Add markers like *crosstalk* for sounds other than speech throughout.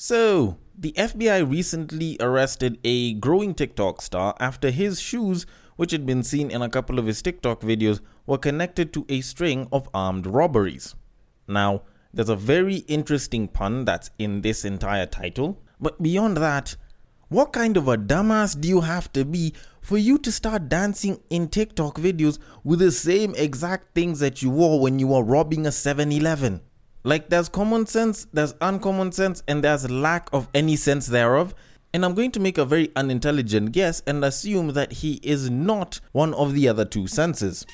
So, the FBI recently arrested a growing TikTok star after his shoes, which had been seen in a couple of his TikTok videos, were connected to a string of armed robberies. Now, there's a very interesting pun that's in this entire title, but beyond that, what kind of a dumbass do you have to be for you to start dancing in TikTok videos with the same exact things that you wore when you were robbing a 7 Eleven? Like, there's common sense, there's uncommon sense, and there's lack of any sense thereof. And I'm going to make a very unintelligent guess and assume that he is not one of the other two senses.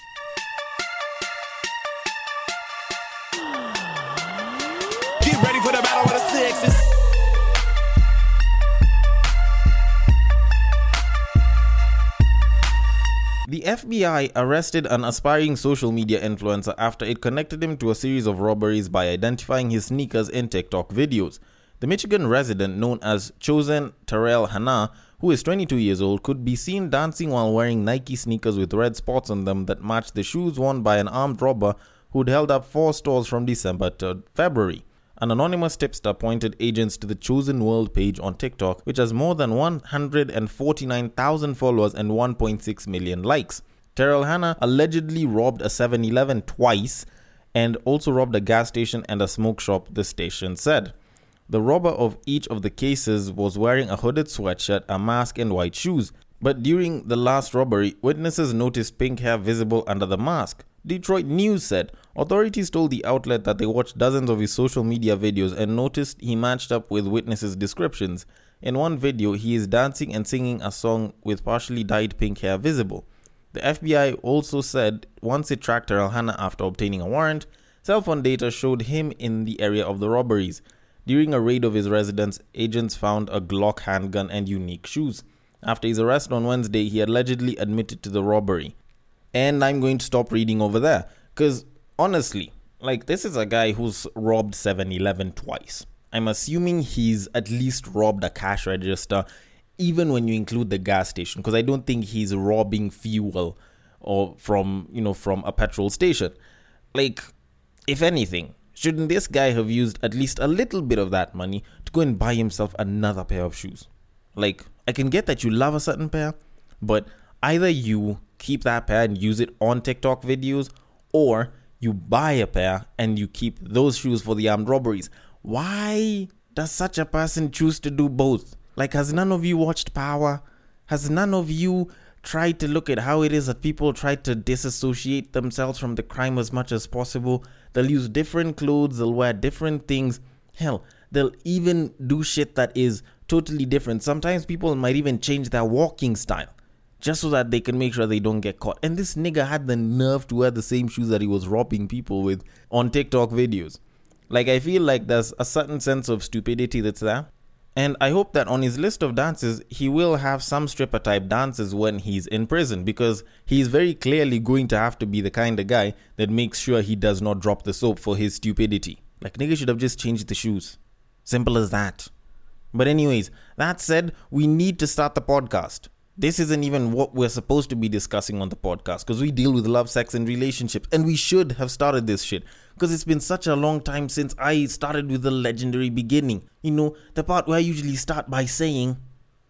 FBI arrested an aspiring social media influencer after it connected him to a series of robberies by identifying his sneakers in TikTok videos. The Michigan resident known as Chosen Terrell Hanna, who is 22 years old, could be seen dancing while wearing Nike sneakers with red spots on them that matched the shoes worn by an armed robber who'd held up four stores from December to February. An anonymous tipster pointed agents to the Chosen World page on TikTok, which has more than 149,000 followers and 1.6 million likes. Terrell Hanna allegedly robbed a 7 Eleven twice and also robbed a gas station and a smoke shop, the station said. The robber of each of the cases was wearing a hooded sweatshirt, a mask, and white shoes. But during the last robbery, witnesses noticed pink hair visible under the mask. Detroit News said authorities told the outlet that they watched dozens of his social media videos and noticed he matched up with witnesses' descriptions. In one video, he is dancing and singing a song with partially dyed pink hair visible. The FBI also said once it tracked Hanna after obtaining a warrant, cell phone data showed him in the area of the robberies. During a raid of his residence, agents found a Glock handgun and unique shoes. After his arrest on Wednesday, he allegedly admitted to the robbery and I'm going to stop reading over there. Because honestly, like this is a guy who's robbed 7 Eleven twice. I'm assuming he's at least robbed a cash register, even when you include the gas station, because I don't think he's robbing fuel or from you know from a petrol station. Like, if anything, shouldn't this guy have used at least a little bit of that money to go and buy himself another pair of shoes? Like, I can get that you love a certain pair, but either you keep that pair and use it on TikTok videos, or you buy a pair and you keep those shoes for the armed robberies. Why does such a person choose to do both? Like, has none of you watched Power? Has none of you tried to look at how it is that people try to disassociate themselves from the crime as much as possible? They'll use different clothes, they'll wear different things. Hell, they'll even do shit that is totally different. Sometimes people might even change their walking style just so that they can make sure they don't get caught. And this nigga had the nerve to wear the same shoes that he was robbing people with on TikTok videos. Like, I feel like there's a certain sense of stupidity that's there. And I hope that on his list of dances, he will have some stripper type dances when he's in prison because he's very clearly going to have to be the kind of guy that makes sure he does not drop the soap for his stupidity. Like, nigga should have just changed the shoes. Simple as that. But, anyways, that said, we need to start the podcast this isn't even what we're supposed to be discussing on the podcast because we deal with love, sex, and relationships, and we should have started this shit because it's been such a long time since I started with the legendary beginning. You know, the part where I usually start by saying,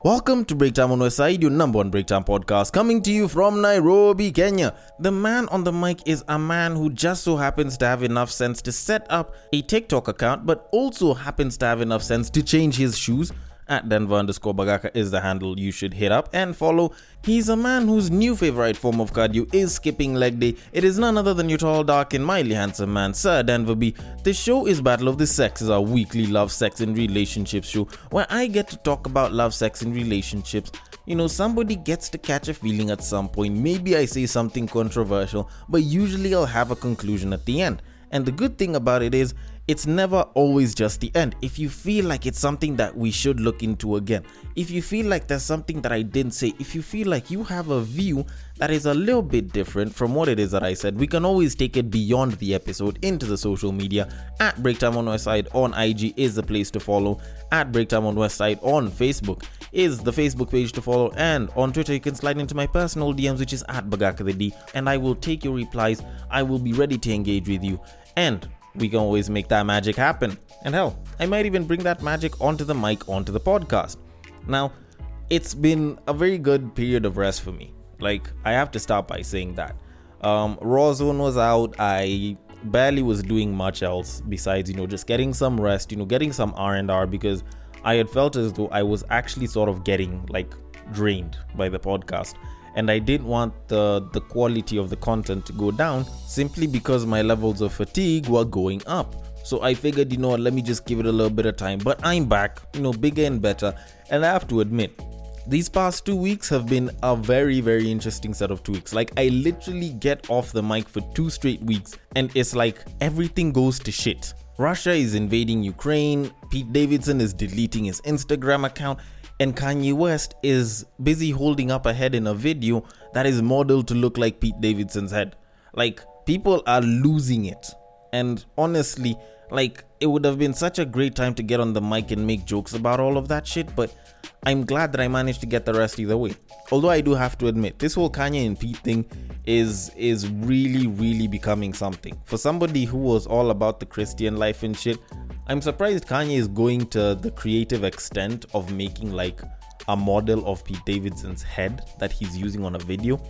Welcome to Breaktime on Westside, your number one Breaktime podcast, coming to you from Nairobi, Kenya. The man on the mic is a man who just so happens to have enough sense to set up a TikTok account, but also happens to have enough sense to change his shoes at Denver underscore Bagaka is the handle you should hit up and follow. He's a man whose new favorite form of cardio is skipping leg day. It is none other than your tall, dark, and mildly handsome man, Sir Denver B. The show is Battle of the Sexes, our weekly love, sex, and relationships show where I get to talk about love, sex, and relationships. You know, somebody gets to catch a feeling at some point. Maybe I say something controversial, but usually I'll have a conclusion at the end. And the good thing about it is, it's never always just the end. If you feel like it's something that we should look into again, if you feel like there's something that I didn't say, if you feel like you have a view that is a little bit different from what it is that I said, we can always take it beyond the episode into the social media. At Breaktime on Westside on IG is the place to follow. At Breaktime on Westside on Facebook is the Facebook page to follow. And on Twitter, you can slide into my personal DMs, which is at Bagaka the D, and I will take your replies. I will be ready to engage with you. And we can always make that magic happen. And hell, I might even bring that magic onto the mic, onto the podcast. Now, it's been a very good period of rest for me. Like, I have to start by saying that. Um, Raw Zone was out. I barely was doing much else besides, you know, just getting some rest, you know, getting some R&R because I had felt as though I was actually sort of getting like drained by the podcast and I didn't want the the quality of the content to go down simply because my levels of fatigue were going up. So I figured, you know what, let me just give it a little bit of time. But I'm back, you know, bigger and better. And I have to admit, these past two weeks have been a very, very interesting set of two weeks. Like, I literally get off the mic for two straight weeks, and it's like everything goes to shit. Russia is invading Ukraine, Pete Davidson is deleting his Instagram account, and Kanye West is busy holding up a head in a video that is modeled to look like Pete Davidson's head. Like, people are losing it. And honestly, like, it would have been such a great time to get on the mic and make jokes about all of that shit, but I'm glad that I managed to get the rest either way. Although I do have to admit, this whole Kanye and Pete thing is is really, really becoming something. For somebody who was all about the Christian life and shit, I'm surprised Kanye is going to the creative extent of making like a model of Pete Davidson's head that he's using on a video.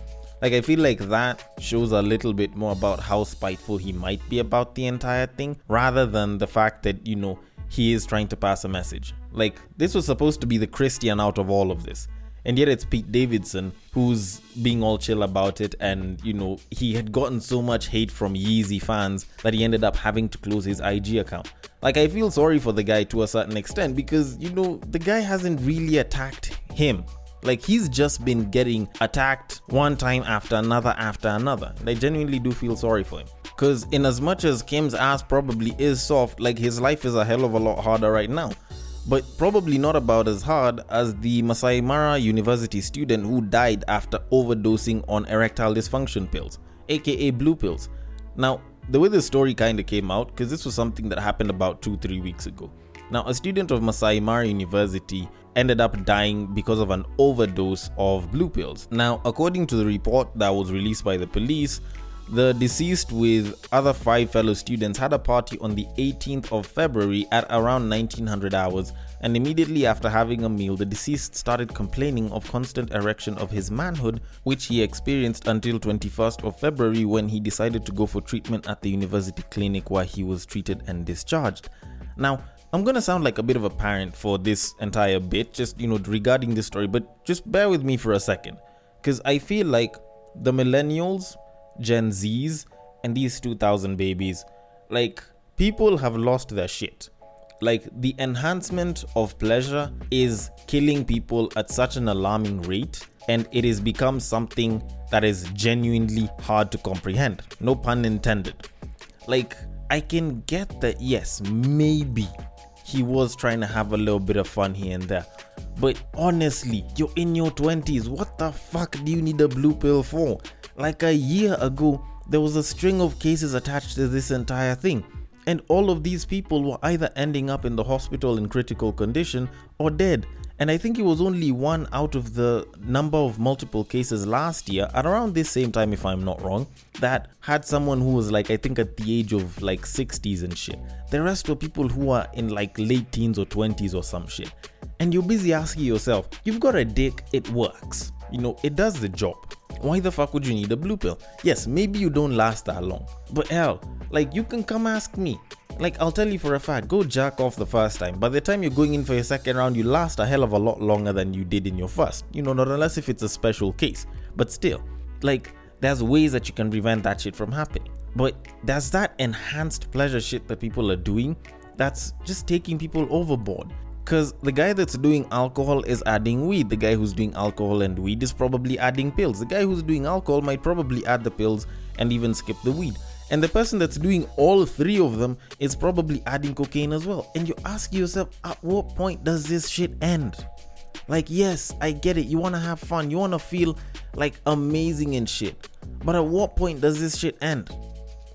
Like, I feel like that shows a little bit more about how spiteful he might be about the entire thing rather than the fact that, you know, he is trying to pass a message. Like, this was supposed to be the Christian out of all of this and yet it's Pete Davidson who's being all chill about it. And you know, he had gotten so much hate from Yeezy fans that he ended up having to close his IG account. Like, I feel sorry for the guy to a certain extent because you know, the guy hasn't really attacked him. Like he's just been getting attacked one time after another after another. And I genuinely do feel sorry for him. Cause in as much as Kim's ass probably is soft, like his life is a hell of a lot harder right now but probably not about as hard as the Masai Mara University student who died after overdosing on erectile dysfunction pills, aka blue pills. Now, the way the story kind of came out, because this was something that happened about two, three weeks ago. Now, a student of Masai Mara University ended up dying because of an overdose of blue pills. Now, according to the report that was released by the police, the deceased, with other five fellow students, had a party on the 18th of February at around 1900 hours, and immediately after having a meal, the deceased started complaining of constant erection of his manhood, which he experienced until 21st of February when he decided to go for treatment at the university clinic where he was treated and discharged. Now, I'm gonna sound like a bit of a parent for this entire bit, just you know, regarding this story, but just bear with me for a second, because I feel like the millennials Gen Zs, and these 2000 babies, like, people have lost their shit. Like, the enhancement of pleasure is killing people at such an alarming rate, and it has become something that is genuinely hard to comprehend. No pun intended. Like, I can get that, yes, maybe he was trying to have a little bit of fun here and there. But honestly, you're in your 20s. What the fuck do you need a blue pill for? Like a year ago, there was a string of cases attached to this entire thing, and all of these people were either ending up in the hospital in critical condition or dead. And I think it was only one out of the number of multiple cases last year, at around this same time, if I'm not wrong, that had someone who was like, I think at the age of like 60s and shit. The rest were people who are in like late teens or 20s or some shit. And you're busy asking yourself, you've got a dick, it works. You know, it does the job. Why the fuck would you need a blue pill? Yes, maybe you don't last that long. But hell, like you can come ask me. Like I'll tell you for a fact, go jack off the first time. By the time you're going in for your second round, you last a hell of a lot longer than you did in your first. You know, not unless if it's a special case. But still, like there's ways that you can prevent that shit from happening. But there's that enhanced pleasure shit that people are doing that's just taking people overboard. Because the guy that's doing alcohol is adding weed. The guy who's doing alcohol and weed is probably adding pills. The guy who's doing alcohol might probably add the pills and even skip the weed. And the person that's doing all three of them is probably adding cocaine as well. And you ask yourself, at what point does this shit end? Like, yes, I get it. You want to have fun. You want to feel like amazing and shit. But at what point does this shit end?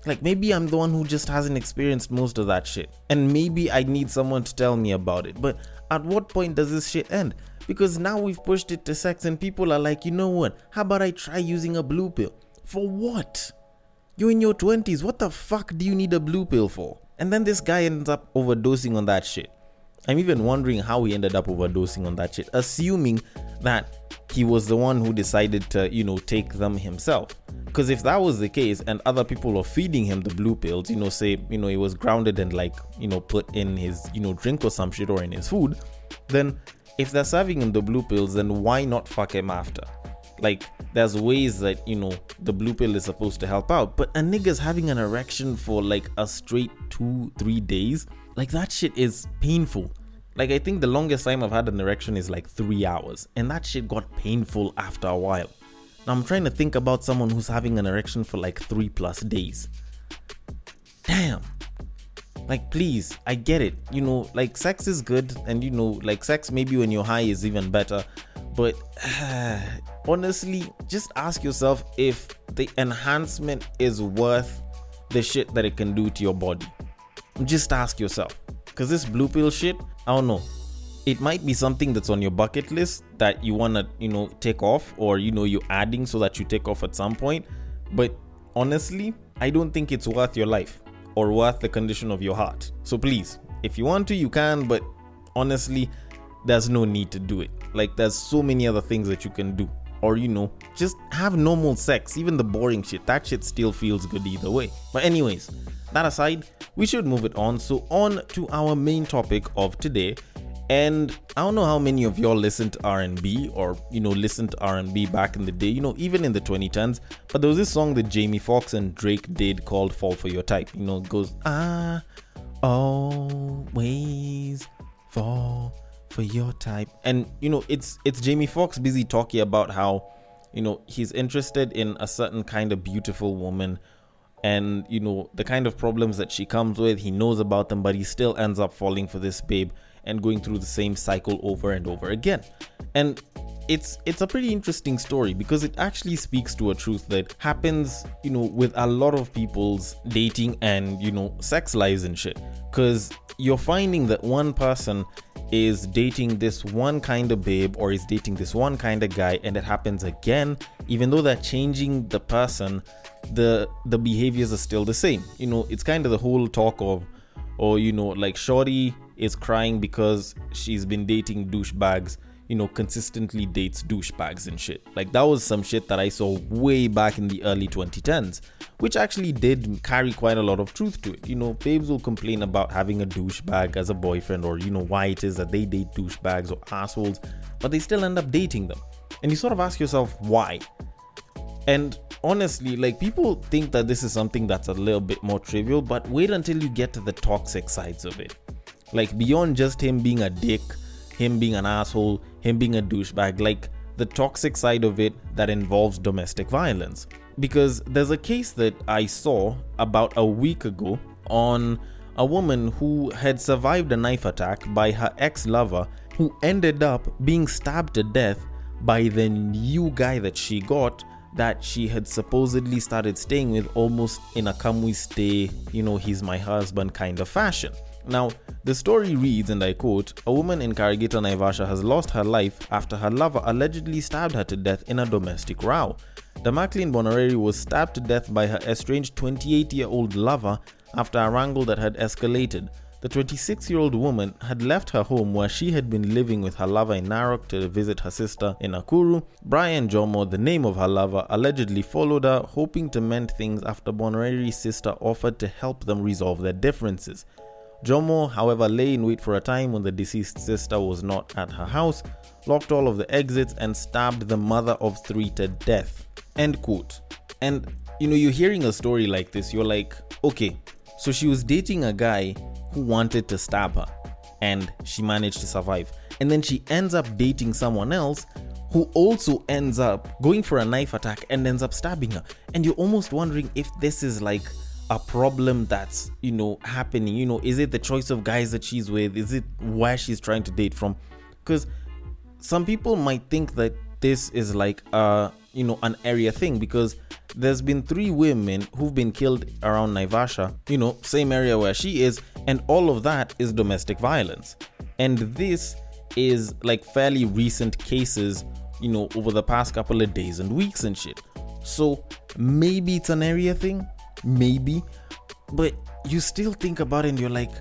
Like maybe I'm the one who just hasn't experienced most of that shit. And maybe I need someone to tell me about it. But at what point does this shit end? Because now we've pushed it to sex and people are like, you know what? How about I try using a blue pill? For what? You're in your 20s. What the fuck do you need a blue pill for? And then this guy ends up overdosing on that shit. I'm even wondering how he ended up overdosing on that shit, assuming that he was the one who decided to, you know, take them himself. Because if that was the case and other people were feeding him the blue pills, you know, say, you know, he was grounded and like, you know, put in his, you know, drink or some shit or in his food, then if they're serving him the blue pills, then why not fuck him after? Like, there's ways that, you know, the blue pill is supposed to help out. But a nigga's having an erection for like a straight two, three days. Like, that shit is painful. Like, I think the longest time I've had an erection is like three hours. And that shit got painful after a while. Now, I'm trying to think about someone who's having an erection for like three plus days. Damn. Like, please, I get it. You know, like, sex is good. And, you know, like, sex maybe when you're high is even better. But *sighs* honestly, just ask yourself if the enhancement is worth the shit that it can do to your body. Just ask yourself. Because this blue pill shit, I don't know. It might be something that's on your bucket list that you want to, you know, take off or, you know, you're adding so that you take off at some point. But honestly, I don't think it's worth your life or worth the condition of your heart. So please, if you want to, you can. But honestly, there's no need to do it. Like, there's so many other things that you can do. Or, you know, just have normal sex. Even the boring shit, that shit still feels good either way. But, anyways, that aside, we should move it on. So, on to our main topic of today. And I don't know how many of y'all listened to R&B or you know listened to R&B back in the day, you know, even in the 2010s. But there was this song that Jamie Foxx and Drake did called "Fall for Your Type." You know, it goes "I always fall for your type," and you know, it's it's Jamie Foxx busy talking about how you know he's interested in a certain kind of beautiful woman. And you know the kind of problems that she comes with he knows about them but he still ends up falling for this babe and going through the same cycle over and over again. And it's it's a pretty interesting story because it actually speaks to a truth that happens you know with a lot of people's dating and you know sex lives and shit. Because you're finding that one person is dating this one kind of babe or is dating this one kind of guy and it happens again even though they're changing the person the the behaviors are still the same. You know it's kind of the whole talk of or you know like shorty is crying because she's been dating douchebags you know consistently dates douchebags and shit. Like that was some shit that i saw way back in the early 2010s which actually did carry quite a lot of truth to it. You know babes will complain about having a douchebag as a boyfriend or you know why it is that they date douchebags or assholes but they still end up dating them. And you sort of ask yourself why. And honestly, like people think that this is something that's a little bit more trivial, but wait until you get to the toxic sides of it. Like beyond just him being a dick, him being an asshole, him being a douchebag, like the toxic side of it that involves domestic violence. Because there's a case that I saw about a week ago on a woman who had survived a knife attack by her ex lover who ended up being stabbed to death by the new guy that she got that she had supposedly started staying with almost in a come we stay, you know, he's my husband kind of fashion. Now, the story reads, and I quote A woman in Karagita, Naivasha has lost her life after her lover allegedly stabbed her to death in a domestic row. Damakline Bonoreri was stabbed to death by her estranged 28 year old lover after a wrangle that had escalated. The 26 year old woman had left her home where she had been living with her lover in Narok to visit her sister in Nakuru. Brian Jomo, the name of her lover, allegedly followed her, hoping to mend things after Bonoreri's sister offered to help them resolve their differences. Jomo, however, lay in wait for a time when the deceased sister was not at her house, locked all of the exits, and stabbed the mother of three to death. End quote. And you know, you're hearing a story like this, you're like, okay, so she was dating a guy who wanted to stab her, and she managed to survive. And then she ends up dating someone else who also ends up going for a knife attack and ends up stabbing her. And you're almost wondering if this is like a problem that's you know happening you know is it the choice of guys that she's with is it where she's trying to date from because some people might think that this is like a you know an area thing because there's been three women who've been killed around Naivasha, you know, same area where she is, and all of that is domestic violence. And this is like fairly recent cases, you know, over the past couple of days and weeks and shit. So maybe it's an area thing, maybe. But you still think about it and you're like,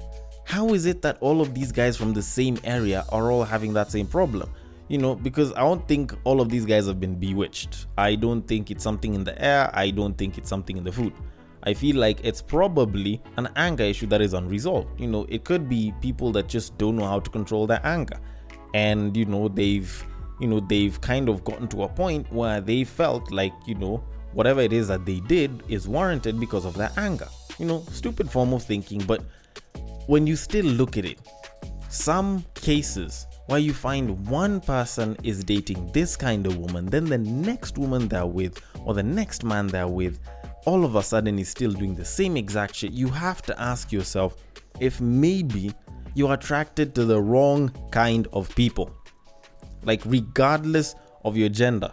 how is it that all of these guys from the same area are all having that same problem? You know, because I don't think all of these guys have been bewitched. I don't think it's something in the air. I don't think it's something in the food. I feel like it's probably an anger issue that is unresolved. You know, it could be people that just don't know how to control their anger. And, you know, they've, you know, they've kind of gotten to a point where they felt like, you know, whatever it is that they did is warranted because of their anger. You know, stupid form of thinking, but when you still look at it, some cases where you find one person is dating this kind of woman, then the next woman they're with, or the next man they're with, all of a sudden is still doing the same exact shit, you have to ask yourself if maybe you're attracted to the wrong kind of people. Like, regardless of your gender.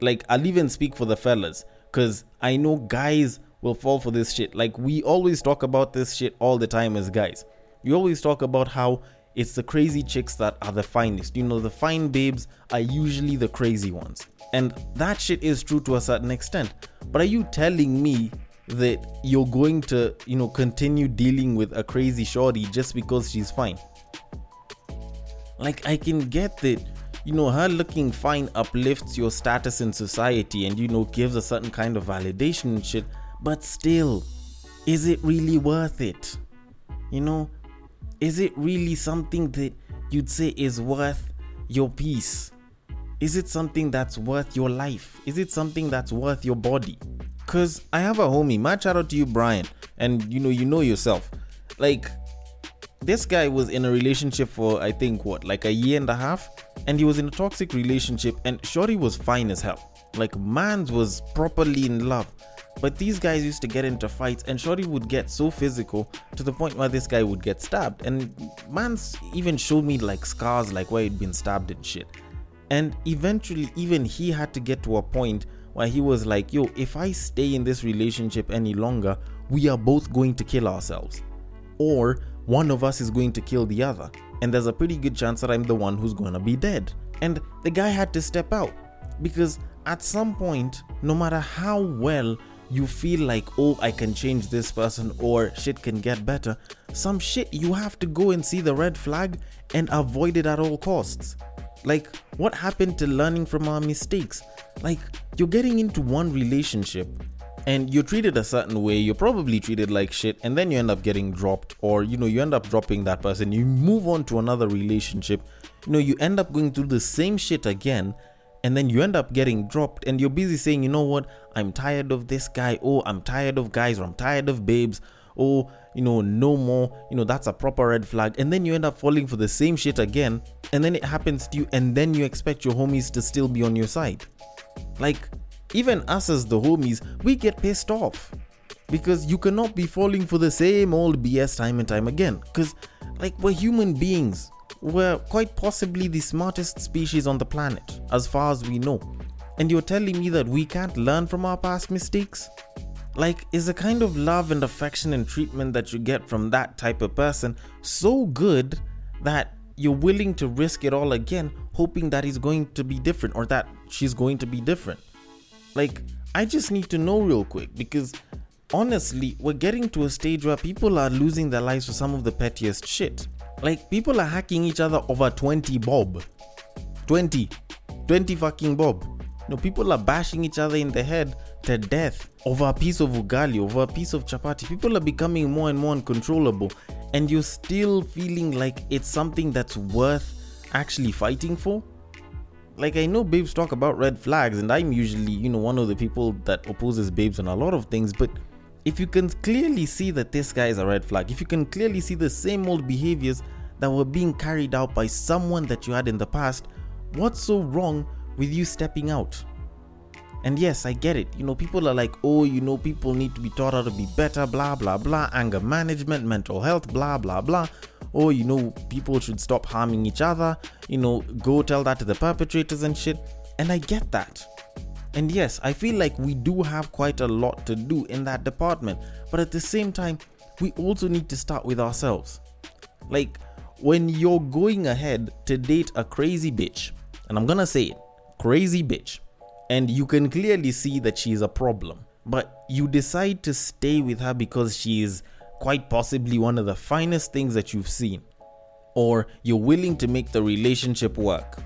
Like, I'll even speak for the fellas, because I know guys will fall for this shit. Like, we always talk about this shit all the time as guys. We always talk about how it's the crazy chicks that are the finest. You know, the fine babes are usually the crazy ones. And that shit is true to a certain extent. But are you telling me that you're going to, you know, continue dealing with a crazy shorty just because she's fine? Like, I can get that, you know, her looking fine uplifts your status in society and, you know, gives a certain kind of validation and shit. But still, is it really worth it? You know, is it really something that you'd say is worth your peace? Is it something that's worth your life? Is it something that's worth your body? Cause I have a homie, my shout out to you, Brian, and you know, you know yourself. Like, this guy was in a relationship for I think what, like a year and a half, and he was in a toxic relationship, and Shorty was fine as hell. Like, man's was properly in love. But these guys used to get into fights, and Shorty would get so physical to the point where this guy would get stabbed. And man's even showed me like scars, like where he'd been stabbed and shit. And eventually, even he had to get to a point where he was like, yo, if I stay in this relationship any longer, we are both going to kill ourselves. Or one of us is going to kill the other. And there's a pretty good chance that I'm the one who's gonna be dead. And the guy had to step out. Because at some point, no matter how well you feel like, oh, I can change this person or shit can get better, some shit you have to go and see the red flag and avoid it at all costs. Like, what happened to learning from our mistakes? Like, you're getting into one relationship and you're treated a certain way, you're probably treated like shit, and then you end up getting dropped, or you know, you end up dropping that person, you move on to another relationship, you know, you end up going through the same shit again, and then you end up getting dropped, and you're busy saying, you know what, I'm tired of this guy, oh, I'm tired of guys, or I'm tired of babes, oh, you know, no more, you know, that's a proper red flag, and then you end up falling for the same shit again, and then it happens to you, and then you expect your homies to still be on your side. Like, even us as the homies, we get pissed off because you cannot be falling for the same old BS time and time again. Because, like, we're human beings. We're quite possibly the smartest species on the planet, as far as we know. And you're telling me that we can't learn from our past mistakes? Like, is the kind of love and affection and treatment that you get from that type of person so good that you're willing to risk it all again, hoping that he's going to be different or that she's going to be different? Like, I just need to know real quick because honestly, we're getting to a stage where people are losing their lives for some of the pettiest shit. Like, people are hacking each other over 20 bob. 20. 20 fucking bob. No, people are bashing each other in the head to death over a piece of ugali, over a piece of chapati. People are becoming more and more uncontrollable, and you're still feeling like it's something that's worth actually fighting for like I know babes talk about red flags, and I'm usually, you know, one of the people that opposes babes on a lot of things, but if you can clearly see that this guy is a red flag, if you can clearly see the same old behaviors that were being carried out by someone that you had in the past, what's so wrong with you stepping out? And yes, I get it. You know, people are like, oh, you know, people need to be taught how to be better, blah, blah, blah, anger management, mental health, blah, blah, blah oh, you know, people should stop harming each other, you know, go tell that to the perpetrators and shit. And I get that. And yes, I feel like we do have quite a lot to do in that department. But at the same time, we also need to start with ourselves. Like, when you're going ahead to date a crazy bitch, and I'm gonna say it, crazy bitch, and you can clearly see that she's a problem. but you decide to stay with her because she is quite possibly one of the finest things that you've seen, or you're willing to make the relationship work.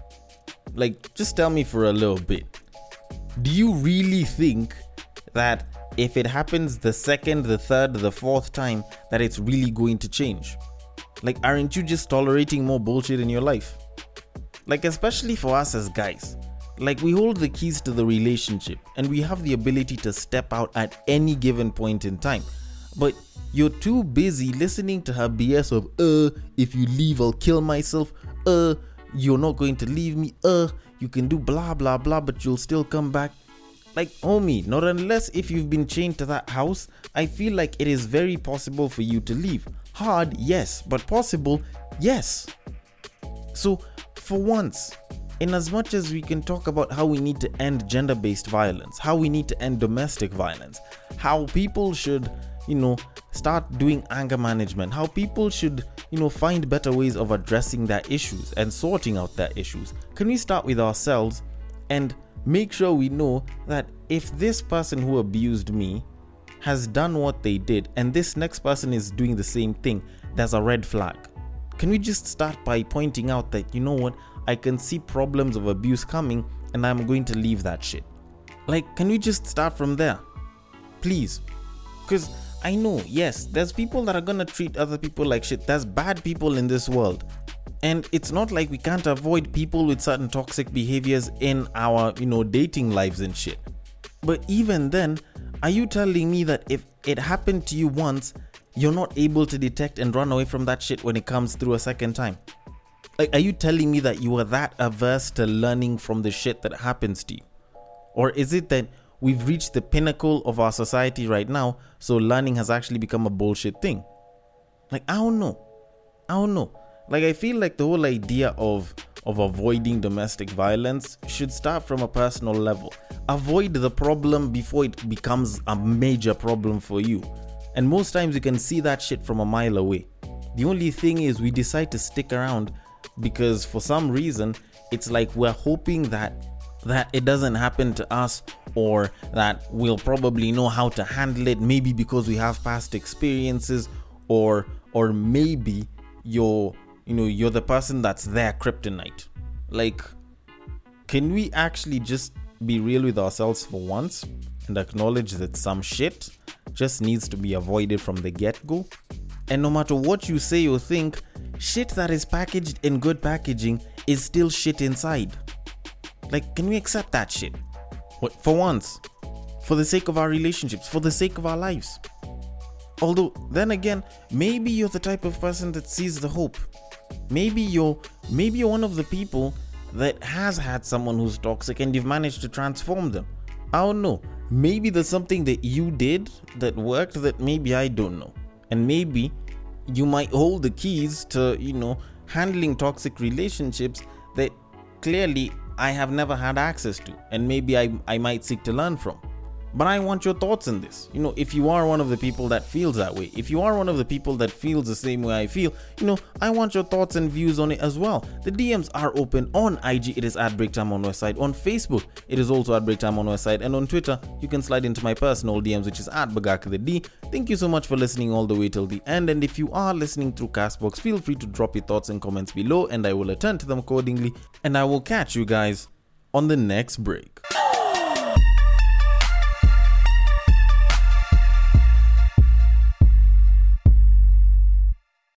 Like, just tell me for a little bit. Do you really think that if it happens the second, the third, the fourth time, that it's really going to change? Like, aren't you just tolerating more bullshit in your life? Like, especially for us as guys. Like, we hold the keys to the relationship and we have the ability to step out at any given point in time. But you're too busy listening to her BS of, uh, if you leave, I'll kill myself, uh, you're not going to leave me, uh, you can do blah blah blah, but you'll still come back. Like, homie, not unless if you've been chained to that house, I feel like it is very possible for you to leave. Hard, yes, but possible, yes. So, for once, in as much as we can talk about how we need to end gender based violence, how we need to end domestic violence, how people should, you know, start doing anger management, how people should, you know, find better ways of addressing their issues and sorting out their issues, can we start with ourselves and make sure we know that if this person who abused me has done what they did and this next person is doing the same thing, there's a red flag. Can we just start by pointing out that, you know what, I can see problems of abuse coming and I'm going to leave that shit? Like, can we just start from there? Please. Because I know, yes, there's people that are gonna treat other people like shit. There's bad people in this world. And it's not like we can't avoid people with certain toxic behaviors in our, you know, dating lives and shit. But even then, are you telling me that if it happened to you once, you're not able to detect and run away from that shit when it comes through a second time? Like, are you telling me that you are that averse to learning from the shit that happens to you? Or is it that we've reached the pinnacle of our society right now, so learning has actually become a bullshit thing? Like, I don't know. I don't know. Like, I feel like the whole idea of of avoiding domestic violence should start from a personal level. Avoid the problem before it becomes a major problem for you. And most times you can see that shit from a mile away. The only thing is, we decide to stick around because for some reason it's like we're hoping that that it doesn't happen to us or that we'll probably know how to handle it maybe because we have past experiences or or maybe you're you know you're the person that's their kryptonite. Like can we actually just be real with ourselves for once and acknowledge that some shit just needs to be avoided from the get-go? And no matter what you say or think shit that is packaged in good packaging is still shit inside. Like, can we accept that shit? For once, for the sake of our relationships, for the sake of our lives. Although, then again, maybe you're the type of person that sees the hope. Maybe you're, maybe you're one of the people that has had someone who's toxic and you've managed to transform them. I don't know. Maybe there's something that you did that worked that maybe I don't know. And maybe you might hold the keys to, you know, handling toxic relationships that clearly I have never had access to, and maybe I, I might seek to learn from. But I want your thoughts on this. You know, if you are one of the people that feels that way, if you are one of the people that feels the same way I feel, you know, I want your thoughts and views on it as well. The DMs are open on IG, it is at Breaktime on Westside. On Facebook, it is also at Breaktime on Westside. And on Twitter, you can slide into my personal DMs, which is at Bagaka the D. Thank you so much for listening all the way till the end. And if you are listening through Castbox, feel free to drop your thoughts and comments below, and I will attend to them accordingly. And I will catch you guys on the next break.